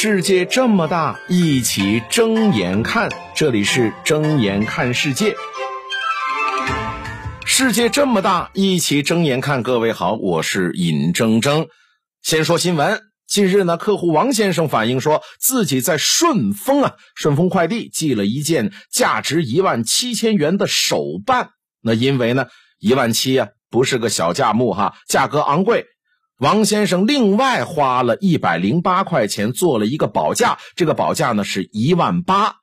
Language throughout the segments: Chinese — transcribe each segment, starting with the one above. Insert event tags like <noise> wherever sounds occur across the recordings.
世界这么大，一起睁眼看。这里是睁眼看世界。世界这么大，一起睁眼看。各位好，我是尹铮铮。先说新闻，近日呢，客户王先生反映说自己在顺丰啊，顺丰快递寄了一件价值一万七千元的手办。那因为呢，一万七啊，不是个小价目哈，价格昂贵。王先生另外花了一百零八块钱做了一个保价，这个保价呢是一万八。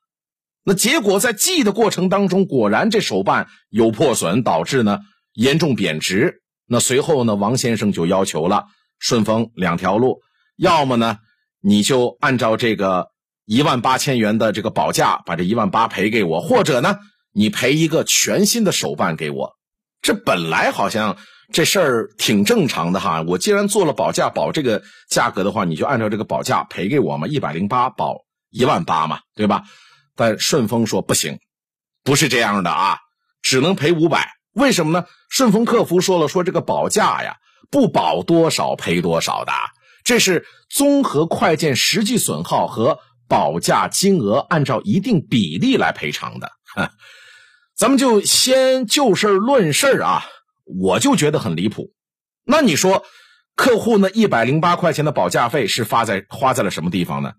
那结果在寄的过程当中，果然这手办有破损，导致呢严重贬值。那随后呢，王先生就要求了顺丰两条路：要么呢你就按照这个一万八千元的这个保价把这一万八赔给我，或者呢你赔一个全新的手办给我。这本来好像。这事儿挺正常的哈，我既然做了保价保这个价格的话，你就按照这个保价赔给我嘛，一百零八保一万八嘛，对吧？但顺丰说不行，不是这样的啊，只能赔五百。为什么呢？顺丰客服说了，说这个保价呀，不保多少赔多少的，这是综合快件实际损耗和保价金额按照一定比例来赔偿的。哈 <laughs> 咱们就先就事论事啊。我就觉得很离谱，那你说，客户那一百零八块钱的保价费是发在花在了什么地方呢？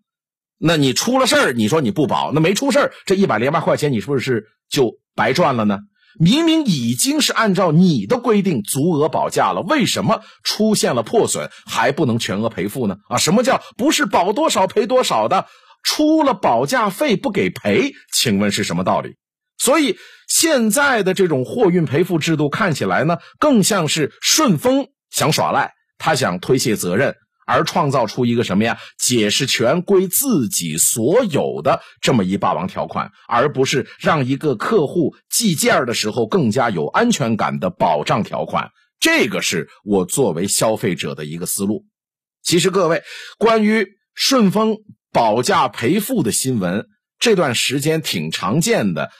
那你出了事儿，你说你不保，那没出事儿，这一百零八块钱你是不是就白赚了呢？明明已经是按照你的规定足额保价了，为什么出现了破损还不能全额赔付呢？啊，什么叫不是保多少赔多少的？出了保价费不给赔，请问是什么道理？所以现在的这种货运赔付制度看起来呢，更像是顺丰想耍赖，他想推卸责任，而创造出一个什么呀？解释权归自己所有的这么一霸王条款，而不是让一个客户寄件的时候更加有安全感的保障条款。这个是我作为消费者的一个思路。其实各位，关于顺丰保价赔付的新闻，这段时间挺常见的。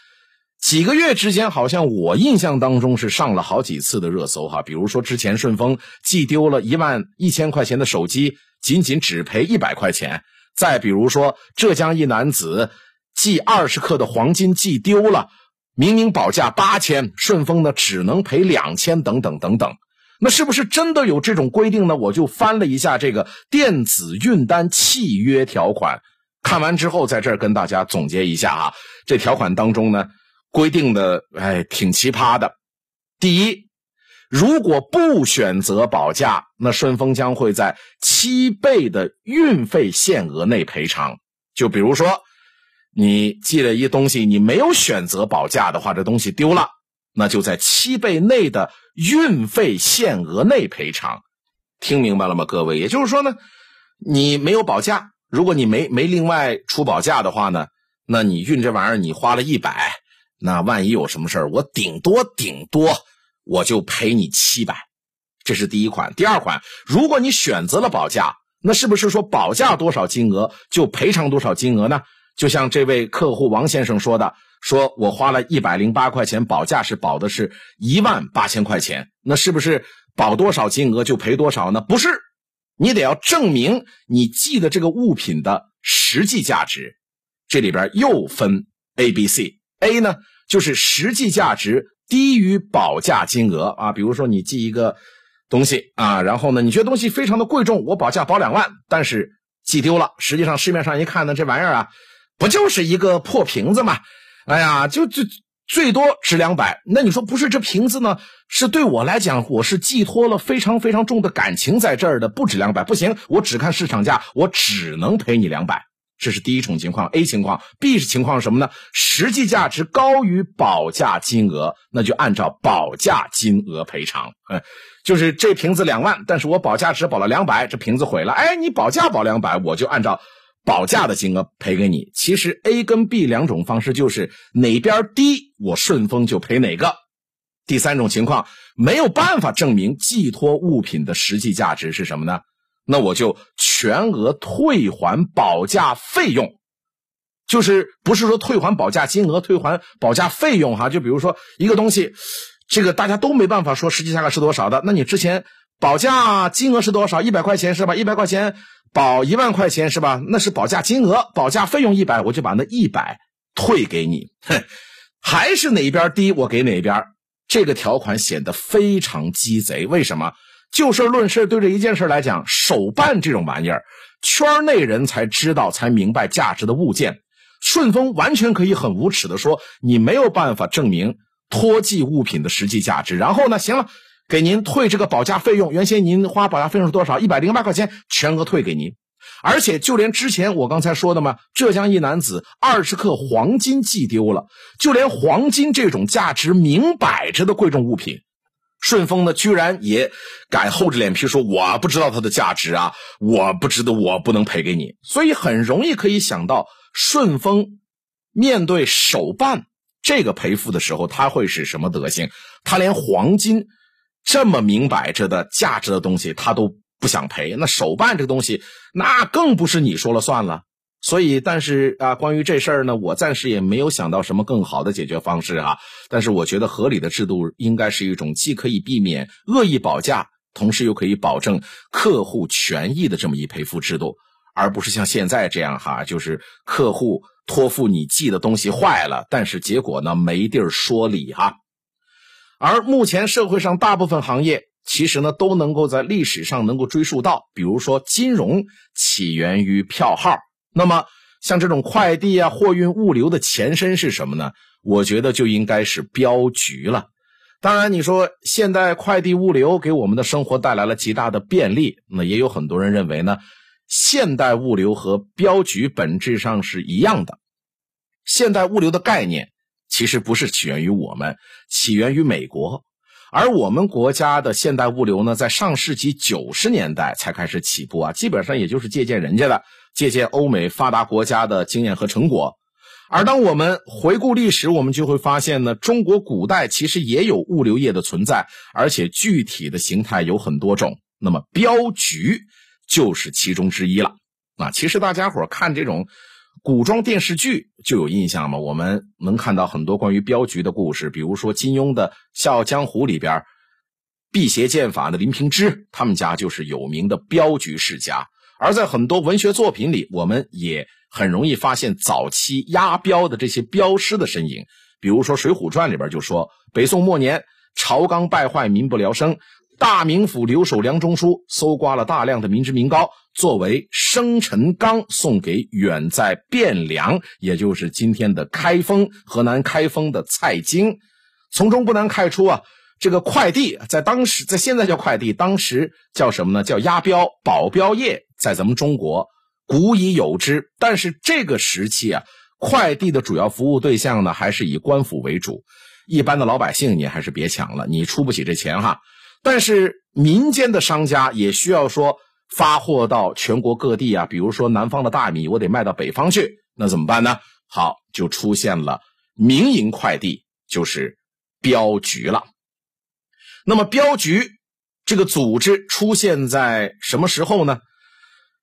几个月之间，好像我印象当中是上了好几次的热搜哈。比如说之前顺丰寄丢了一万一千块钱的手机，仅仅只赔一百块钱；再比如说浙江一男子寄二十克的黄金寄丢了，明明保价八千，顺丰呢只能赔两千，等等等等。那是不是真的有这种规定呢？我就翻了一下这个电子运单契约条款，看完之后在这儿跟大家总结一下啊。这条款当中呢。规定的哎，挺奇葩的。第一，如果不选择保价，那顺丰将会在七倍的运费限额内赔偿。就比如说，你寄了一东西，你没有选择保价的话，这东西丢了，那就在七倍内的运费限额内赔偿。听明白了吗，各位？也就是说呢，你没有保价，如果你没没另外出保价的话呢，那你运这玩意儿，你花了一百。那万一有什么事儿，我顶多顶多我就赔你七百，这是第一款。第二款，如果你选择了保价，那是不是说保价多少金额就赔偿多少金额呢？就像这位客户王先生说的，说我花了一百零八块钱保价，是保的是一万八千块钱，那是不是保多少金额就赔多少呢？不是，你得要证明你寄的这个物品的实际价值，这里边又分 A、B、C。A 呢，就是实际价值低于保价金额啊。比如说你寄一个东西啊，然后呢，你觉得东西非常的贵重，我保价保两万，但是寄丢了。实际上市面上一看呢，这玩意儿啊，不就是一个破瓶子嘛？哎呀，就就最多值两百。那你说不是这瓶子呢？是对我来讲，我是寄托了非常非常重的感情在这儿的，不止两百，不行，我只看市场价，我只能赔你两百。这是第一种情况，A 情况，B 是情况什么呢？实际价值高于保价金额，那就按照保价金额赔偿。嗯，就是这瓶子两万，但是我保价只保了两百，这瓶子毁了。哎，你保价保两百，我就按照保价的金额赔给你。其实 A 跟 B 两种方式，就是哪边低，我顺丰就赔哪个。第三种情况，没有办法证明寄托物品的实际价值是什么呢？那我就全额退还保价费用，就是不是说退还保价金额，退还保价费用哈。就比如说一个东西，这个大家都没办法说实际价格是多少的，那你之前保价金额是多少？一百块钱是吧？一百块钱保一万块钱是吧？那是保价金额，保价费用一百，我就把那一百退给你。哼，还是哪一边低我给哪一边。这个条款显得非常鸡贼。为什么？就事论事，对这一件事来讲，手办这种玩意儿，圈内人才知道、才明白价值的物件。顺丰完全可以很无耻的说，你没有办法证明托寄物品的实际价值。然后呢，行了。给您退这个保价费用，原先您花保价费用是多少？一百零八块钱，全额退给您。而且就连之前我刚才说的嘛，浙江一男子二十克黄金寄丢了，就连黄金这种价值明摆着的贵重物品，顺丰呢居然也敢厚着脸皮说我不知道它的价值啊，我不知道，我不能赔给你。所以很容易可以想到，顺丰面对手办这个赔付的时候，他会是什么德行？他连黄金。这么明摆着的价值的东西，他都不想赔。那手办这个东西，那更不是你说了算了。所以，但是啊，关于这事儿呢，我暂时也没有想到什么更好的解决方式啊。但是，我觉得合理的制度应该是一种既可以避免恶意保价，同时又可以保证客户权益的这么一赔付制度，而不是像现在这样哈，就是客户托付你寄的东西坏了，但是结果呢没地儿说理哈。而目前社会上大部分行业，其实呢都能够在历史上能够追溯到，比如说金融起源于票号。那么像这种快递啊、货运物流的前身是什么呢？我觉得就应该是镖局了。当然，你说现代快递物流给我们的生活带来了极大的便利，那也有很多人认为呢，现代物流和镖局本质上是一样的。现代物流的概念。其实不是起源于我们，起源于美国，而我们国家的现代物流呢，在上世纪九十年代才开始起步啊，基本上也就是借鉴人家的，借鉴欧美发达国家的经验和成果。而当我们回顾历史，我们就会发现呢，中国古代其实也有物流业的存在，而且具体的形态有很多种。那么镖局就是其中之一了啊。其实大家伙看这种。古装电视剧就有印象吗？我们能看到很多关于镖局的故事，比如说金庸的《笑傲江湖》里边，辟邪剑法的林平之，他们家就是有名的镖局世家。而在很多文学作品里，我们也很容易发现早期押镖的这些镖师的身影。比如说《水浒传》里边就说，北宋末年，朝纲败坏，民不聊生。大名府留守梁中书搜刮了大量的民脂民膏，作为生辰纲送给远在汴梁，也就是今天的开封河南开封的蔡京。从中不难看出啊，这个快递在当时，在现在叫快递，当时叫什么呢？叫押镖、保镖业，在咱们中国古已有之。但是这个时期啊，快递的主要服务对象呢，还是以官府为主，一般的老百姓你还是别抢了，你出不起这钱哈。但是民间的商家也需要说发货到全国各地啊，比如说南方的大米，我得卖到北方去，那怎么办呢？好，就出现了民营快递，就是镖局了。那么镖局这个组织出现在什么时候呢？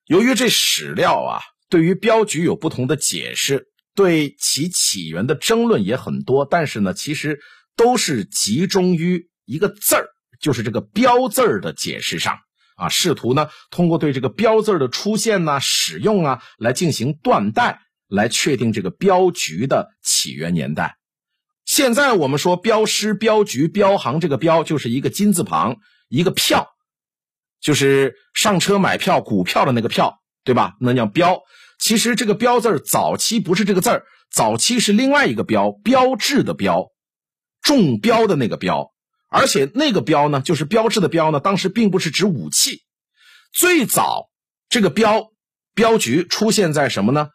由于这史料啊，对于镖局有不同的解释，对其起源的争论也很多，但是呢，其实都是集中于一个字儿。就是这个“标”字儿的解释上啊，试图呢通过对这个“标”字儿的出现呐、使用啊，来进行断代，来确定这个镖局的起源年代。现在我们说镖师、镖局、镖行，这个“镖”就是一个金字旁，一个票，就是上车买票、股票的那个票，对吧？那叫镖。其实这个“镖”字儿早期不是这个字儿，早期是另外一个“标”，标志的“标”，中标的那个“标”。而且那个标呢，就是标志的标呢，当时并不是指武器。最早这个标镖局出现在什么呢？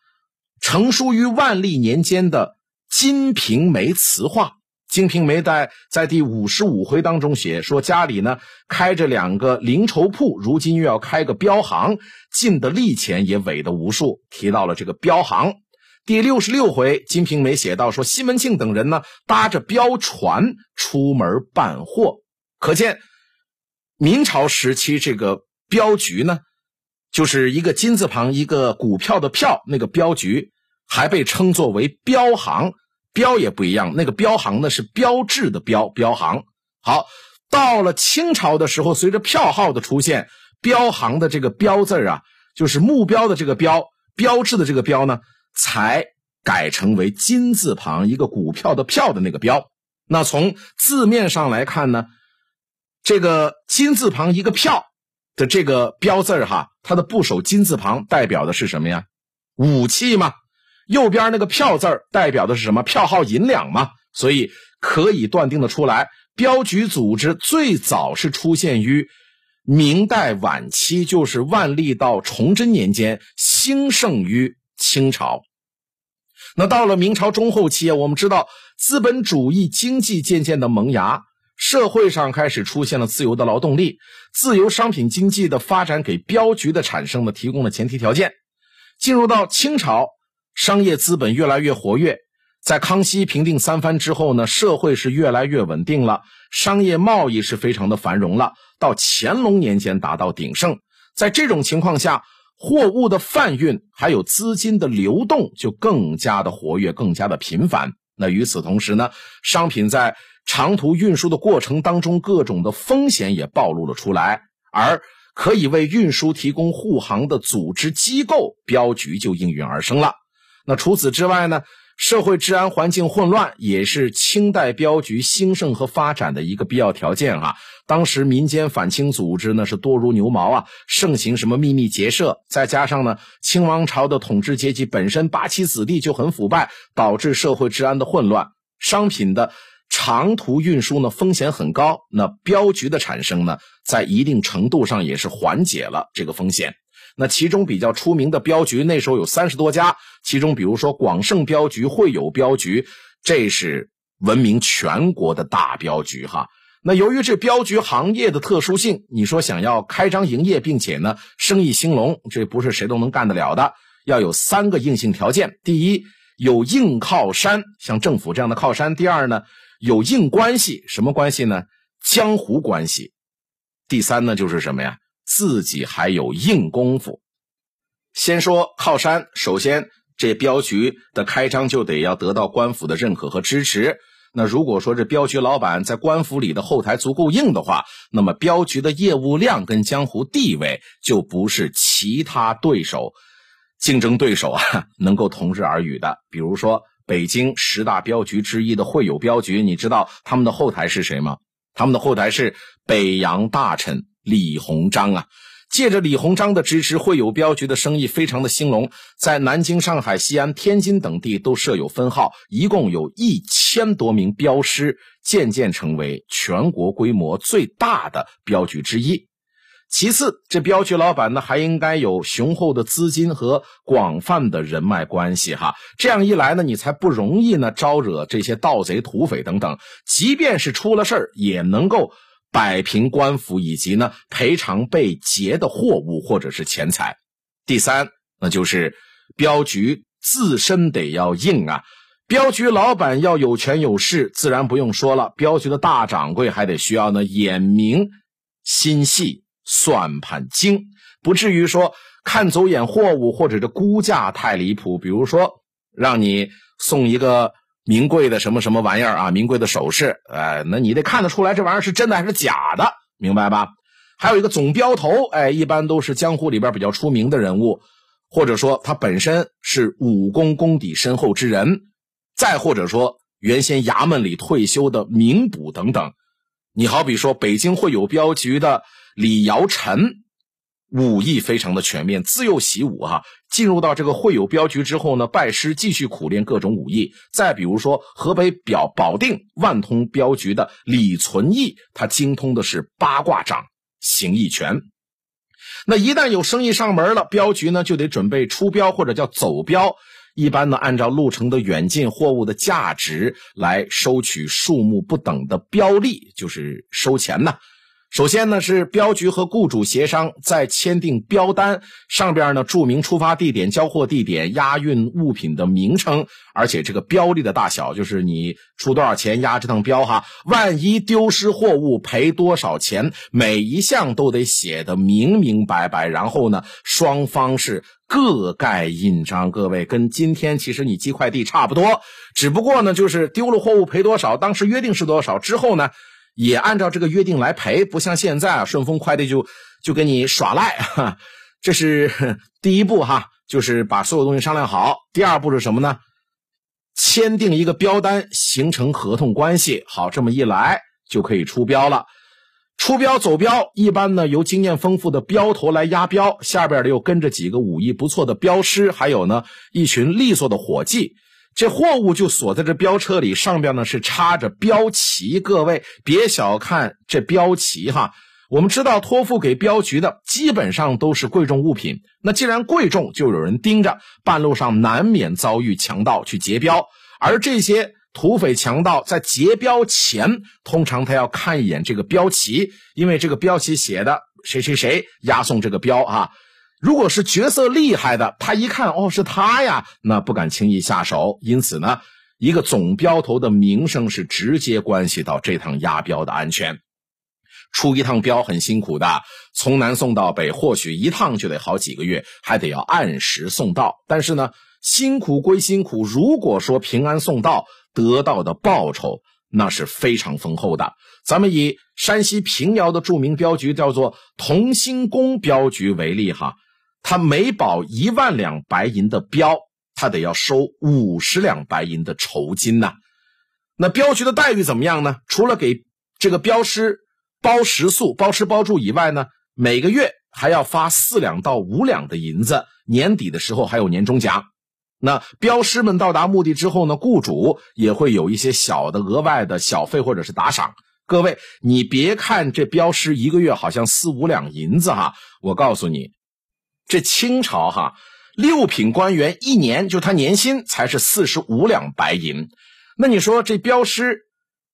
成书于万历年间的《金瓶梅词话》。《金瓶梅》在在第五十五回当中写说，家里呢开着两个零绸铺，如今又要开个镖行，进的利钱也委的无数。提到了这个镖行。第六十六回，《金瓶梅》写到说，西门庆等人呢搭着镖船出门办货，可见明朝时期这个镖局呢，就是一个金字旁一个股票的票，那个镖局还被称作为标行，标也不一样，那个标行呢是标志的标，标行。好，到了清朝的时候，随着票号的出现，标行的这个标字啊，就是目标的这个标，标志的这个标呢，才改成为金字旁一个股票的票的那个标。那从字面上来看呢，这个金字旁一个票的这个标字哈，它的部首金字旁代表的是什么呀？武器吗？右边那个票字代表的是什么？票号银两吗？所以可以断定的出来。镖局组织最早是出现于明代晚期，就是万历到崇祯年间，兴盛于清朝。那到了明朝中后期啊，我们知道资本主义经济渐渐的萌芽，社会上开始出现了自由的劳动力，自由商品经济的发展给镖局的产生呢提供了前提条件。进入到清朝，商业资本越来越活跃。在康熙平定三藩之后呢，社会是越来越稳定了，商业贸易是非常的繁荣了。到乾隆年间达到鼎盛，在这种情况下，货物的贩运还有资金的流动就更加的活跃，更加的频繁。那与此同时呢，商品在长途运输的过程当中，各种的风险也暴露了出来，而可以为运输提供护航的组织机构镖局就应运而生了。那除此之外呢？社会治安环境混乱，也是清代镖局兴盛和发展的一个必要条件啊。当时民间反清组织呢是多如牛毛啊，盛行什么秘密结社，再加上呢清王朝的统治阶级本身八旗子弟就很腐败，导致社会治安的混乱，商品的长途运输呢风险很高。那镖局的产生呢，在一定程度上也是缓解了这个风险。那其中比较出名的镖局，那时候有三十多家。其中，比如说广盛镖局、会友镖局，这是闻名全国的大镖局哈。那由于这镖局行业的特殊性，你说想要开张营业，并且呢生意兴隆，这不是谁都能干得了的。要有三个硬性条件：第一，有硬靠山，像政府这样的靠山；第二呢，有硬关系，什么关系呢？江湖关系；第三呢，就是什么呀？自己还有硬功夫。先说靠山，首先这镖局的开张就得要得到官府的认可和支持。那如果说这镖局老板在官府里的后台足够硬的话，那么镖局的业务量跟江湖地位就不是其他对手、竞争对手啊 <laughs> 能够同日而语的。比如说北京十大镖局之一的会友镖局，你知道他们的后台是谁吗？他们的后台是北洋大臣。李鸿章啊，借着李鸿章的支持，会友镖局的生意非常的兴隆，在南京、上海、西安、天津等地都设有分号，一共有一千多名镖师，渐渐成为全国规模最大的镖局之一。其次，这镖局老板呢，还应该有雄厚的资金和广泛的人脉关系哈。这样一来呢，你才不容易呢招惹这些盗贼、土匪等等，即便是出了事儿，也能够。摆平官府以及呢赔偿被劫的货物或者是钱财。第三，那就是镖局自身得要硬啊，镖局老板要有权有势，自然不用说了。镖局的大掌柜还得需要呢眼明心细，算盘精，不至于说看走眼货物或者这估价太离谱。比如说让你送一个。名贵的什么什么玩意儿啊？名贵的首饰，哎，那你得看得出来这玩意儿是真的还是假的，明白吧？还有一个总镖头，哎，一般都是江湖里边比较出名的人物，或者说他本身是武功功底深厚之人，再或者说原先衙门里退休的名捕等等。你好比说北京会有镖局的李尧臣。武艺非常的全面，自幼习武哈。进入到这个会友镖局之后呢，拜师继续苦练各种武艺。再比如说河北表保定万通镖局的李存义，他精通的是八卦掌、形意拳。那一旦有生意上门了，镖局呢就得准备出镖或者叫走镖。一般呢，按照路程的远近、货物的价值来收取数目不等的镖利，就是收钱呢。首先呢，是镖局和雇主协商，在签订标单上边呢，注明出发地点、交货地点、押运物品的名称，而且这个标利的大小，就是你出多少钱押这趟镖哈，万一丢失货物赔多少钱，每一项都得写的明明白白。然后呢，双方是各盖印章。各位跟今天其实你寄快递差不多，只不过呢，就是丢了货物赔多少，当时约定是多少，之后呢。也按照这个约定来赔，不像现在啊，顺丰快递就就给你耍赖 <laughs> 哈。这是第一步哈，就是把所有东西商量好。第二步是什么呢？签订一个标单，形成合同关系。好，这么一来就可以出标了。出标走标，一般呢由经验丰富的标头来押标，下边的又跟着几个武艺不错的镖师，还有呢一群利索的伙计。这货物就锁在这标车里，上边呢是插着标旗。各位别小看这标旗哈，我们知道托付给镖局的基本上都是贵重物品。那既然贵重，就有人盯着，半路上难免遭遇强盗去劫镖，而这些。土匪强盗在劫镖前，通常他要看一眼这个标旗，因为这个标旗写的谁谁谁押送这个镖啊。如果是角色厉害的，他一看哦是他呀，那不敢轻易下手。因此呢，一个总镖头的名声是直接关系到这趟押镖的安全。出一趟镖很辛苦的，从南送到北，或许一趟就得好几个月，还得要按时送到。但是呢，辛苦归辛苦，如果说平安送到。得到的报酬那是非常丰厚的。咱们以山西平遥的著名镖局叫做同心宫镖局为例哈，他每保一万两白银的镖，他得要收五十两白银的酬金呐。那镖局的待遇怎么样呢？除了给这个镖师包食宿、包吃包住以外呢，每个月还要发四两到五两的银子，年底的时候还有年终奖。那镖师们到达目的之后呢，雇主也会有一些小的额外的小费或者是打赏。各位，你别看这镖师一个月好像四五两银子哈，我告诉你，这清朝哈六品官员一年就他年薪才是四十五两白银。那你说这镖师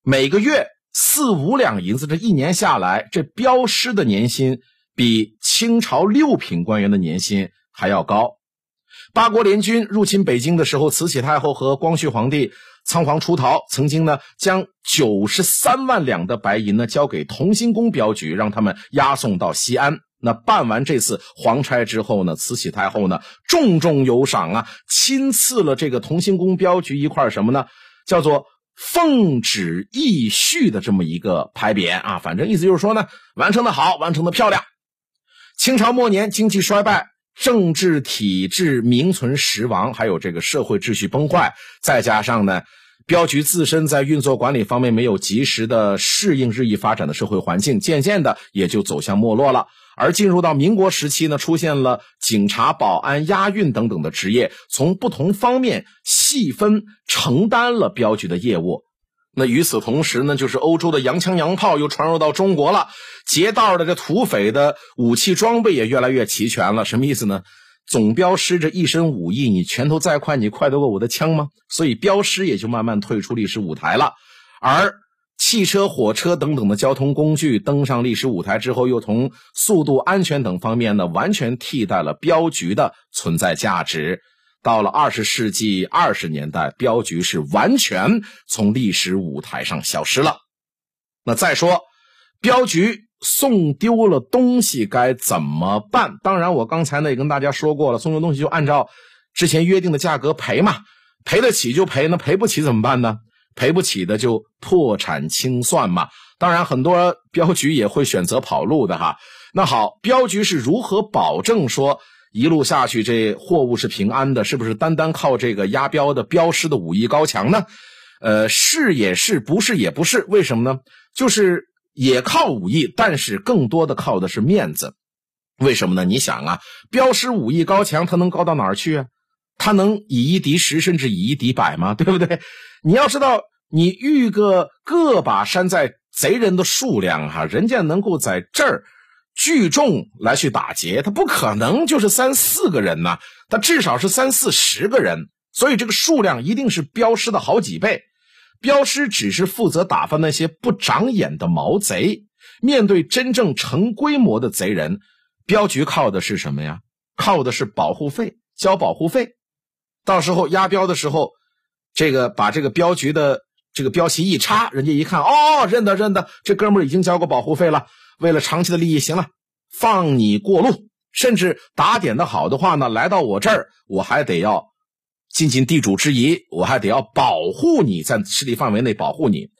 每个月四五两银子，这一年下来，这镖师的年薪比清朝六品官员的年薪还要高。八国联军入侵北京的时候，慈禧太后和光绪皇帝仓皇出逃，曾经呢将九十三万两的白银呢交给同心宫镖局，让他们押送到西安。那办完这次皇差之后呢，慈禧太后呢重重有赏啊，亲赐了这个同心宫镖局一块什么呢？叫做奉旨义序的这么一个牌匾啊。反正意思就是说呢，完成的好，完成的漂亮。清朝末年经济衰败。政治体制名存实亡，还有这个社会秩序崩坏，再加上呢，镖局自身在运作管理方面没有及时的适应日益发展的社会环境，渐渐的也就走向没落了。而进入到民国时期呢，出现了警察、保安、押运等等的职业，从不同方面细分承担了镖局的业务。那与此同时呢，就是欧洲的洋枪洋炮又传入到中国了，劫道的这土匪的武器装备也越来越齐全了。什么意思呢？总镖师这一身武艺，你拳头再快，你快得过我的枪吗？所以镖师也就慢慢退出历史舞台了。而汽车、火车等等的交通工具登上历史舞台之后，又从速度、安全等方面呢，完全替代了镖局的存在价值。到了二十世纪二十年代，镖局是完全从历史舞台上消失了。那再说，镖局送丢了东西该怎么办？当然，我刚才呢也跟大家说过了，送丢东西就按照之前约定的价格赔嘛，赔得起就赔，那赔不起怎么办呢？赔不起的就破产清算嘛。当然，很多镖局也会选择跑路的哈。那好，镖局是如何保证说？一路下去，这货物是平安的，是不是单单靠这个押镖的镖师的武艺高强呢？呃，是也是，不是也不是，为什么呢？就是也靠武艺，但是更多的靠的是面子。为什么呢？你想啊，镖师武艺高强，他能高到哪儿去啊？他能以一敌十，甚至以一敌百吗？<laughs> 对不对？你要知道，你遇个个把山寨贼人的数量哈，人家能够在这儿。聚众来去打劫，他不可能就是三四个人呐，他至少是三四十个人，所以这个数量一定是镖师的好几倍。镖师只是负责打发那些不长眼的毛贼，面对真正成规模的贼人，镖局靠的是什么呀？靠的是保护费，交保护费。到时候押镖的时候，这个把这个镖局的这个标旗一插，人家一看，哦，认得认得，这哥们儿已经交过保护费了。为了长期的利益，行了，放你过路。甚至打点的好的话呢，来到我这儿，我还得要尽尽地主之谊，我还得要保护你在势力范围内保护你。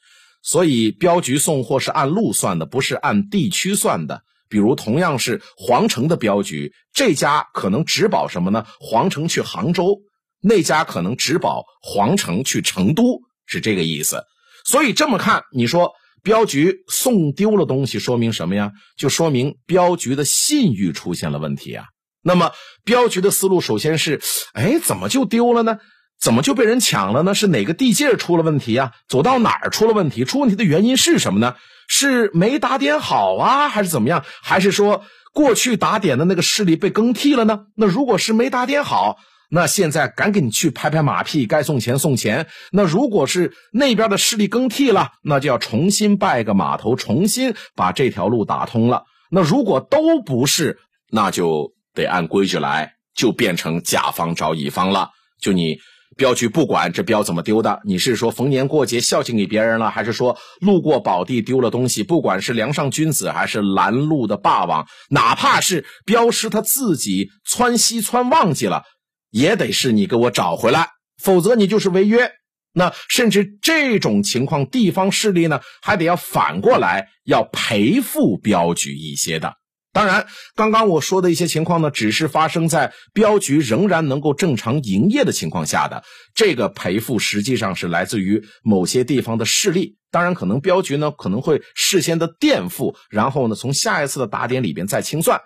所以镖局送货是按路算的，不是按地区算的。比如同样是皇城的镖局，这家可能只保什么呢？皇城去杭州，那家可能只保皇城去成都，是这个意思。所以这么看，你说镖局送丢了东西，说明什么呀？就说明镖局的信誉出现了问题啊。那么镖局的思路首先是：哎，怎么就丢了呢？怎么就被人抢了呢？是哪个地界出了问题啊？走到哪儿出了问题？出问题的原因是什么呢？是没打点好啊，还是怎么样？还是说过去打点的那个势力被更替了呢？那如果是没打点好，那现在赶紧去拍拍马屁，该送钱送钱。那如果是那边的势力更替了，那就要重新拜个码头，重新把这条路打通了。那如果都不是，那就得按规矩来，就变成甲方找乙方了。就你。镖局不管这镖怎么丢的，你是说逢年过节孝敬给别人了，还是说路过宝地丢了东西？不管是梁上君子还是拦路的霸王，哪怕是镖师他自己窜西窜忘记了，也得是你给我找回来，否则你就是违约。那甚至这种情况，地方势力呢还得要反过来要赔付镖局一些的。当然，刚刚我说的一些情况呢，只是发生在镖局仍然能够正常营业的情况下的。这个赔付实际上是来自于某些地方的势力。当然，可能镖局呢可能会事先的垫付，然后呢从下一次的打点里边再清算。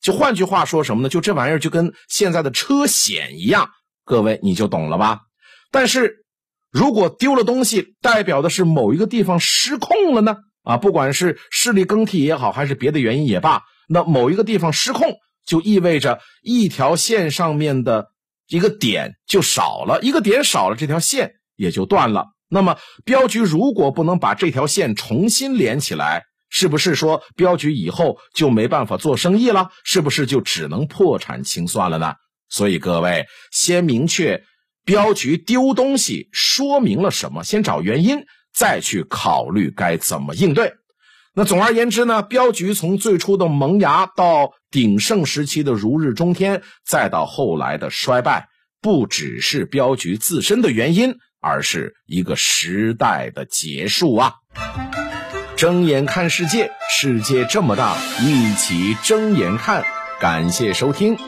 就换句话说什么呢？就这玩意儿就跟现在的车险一样，各位你就懂了吧？但是如果丢了东西，代表的是某一个地方失控了呢？啊，不管是势力更替也好，还是别的原因也罢。那某一个地方失控，就意味着一条线上面的一个点就少了，一个点少了，这条线也就断了。那么镖局如果不能把这条线重新连起来，是不是说镖局以后就没办法做生意了？是不是就只能破产清算了呢？所以各位先明确镖局丢东西说明了什么，先找原因，再去考虑该怎么应对。那总而言之呢，镖局从最初的萌芽到鼎盛时期的如日中天，再到后来的衰败，不只是镖局自身的原因，而是一个时代的结束啊！睁眼看世界，世界这么大，一起睁眼看。感谢收听。